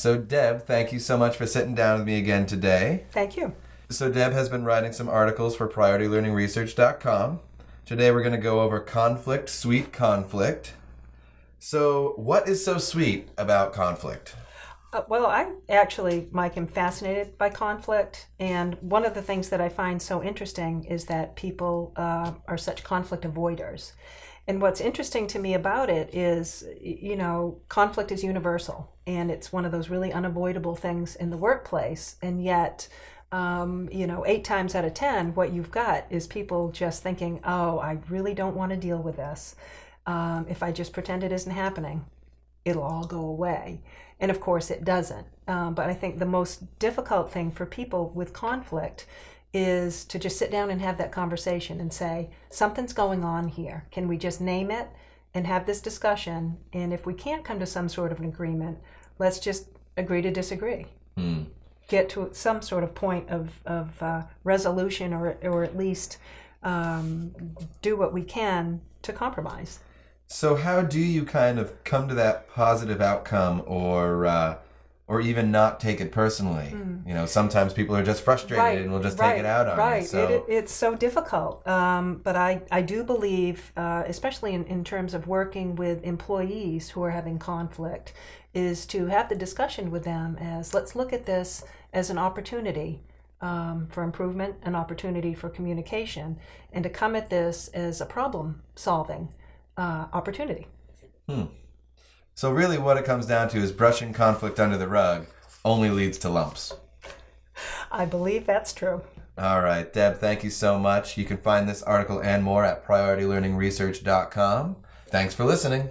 So, Deb, thank you so much for sitting down with me again today. Thank you. So, Deb has been writing some articles for PriorityLearningResearch.com. Today, we're going to go over conflict, sweet conflict. So, what is so sweet about conflict? Uh, well, I actually, Mike, am fascinated by conflict. And one of the things that I find so interesting is that people uh, are such conflict avoiders. And what's interesting to me about it is, you know, conflict is universal and it's one of those really unavoidable things in the workplace. And yet, um, you know, eight times out of 10, what you've got is people just thinking, oh, I really don't want to deal with this. Um, if I just pretend it isn't happening, it'll all go away. And of course, it doesn't. Um, but I think the most difficult thing for people with conflict is to just sit down and have that conversation and say, something's going on here. Can we just name it and have this discussion? And if we can't come to some sort of an agreement, let's just agree to disagree. Hmm. Get to some sort of point of, of uh, resolution or, or at least um, do what we can to compromise. So, how do you kind of come to that positive outcome or uh, or even not take it personally. Mm. You know, sometimes people are just frustrated right, and will just right, take it out on you. right. you. So. It, it's so difficult. Um, but I, I do believe, uh, especially in, in terms of working with employees who are having conflict, is to have the discussion with them as let's look at this as an opportunity. Um, for improvement, an opportunity for communication, and to come at this as a problem solving uh, opportunity. Hmm. So, really, what it comes down to is brushing conflict under the rug only leads to lumps. I believe that's true. All right, Deb, thank you so much. You can find this article and more at prioritylearningresearch.com. Thanks for listening.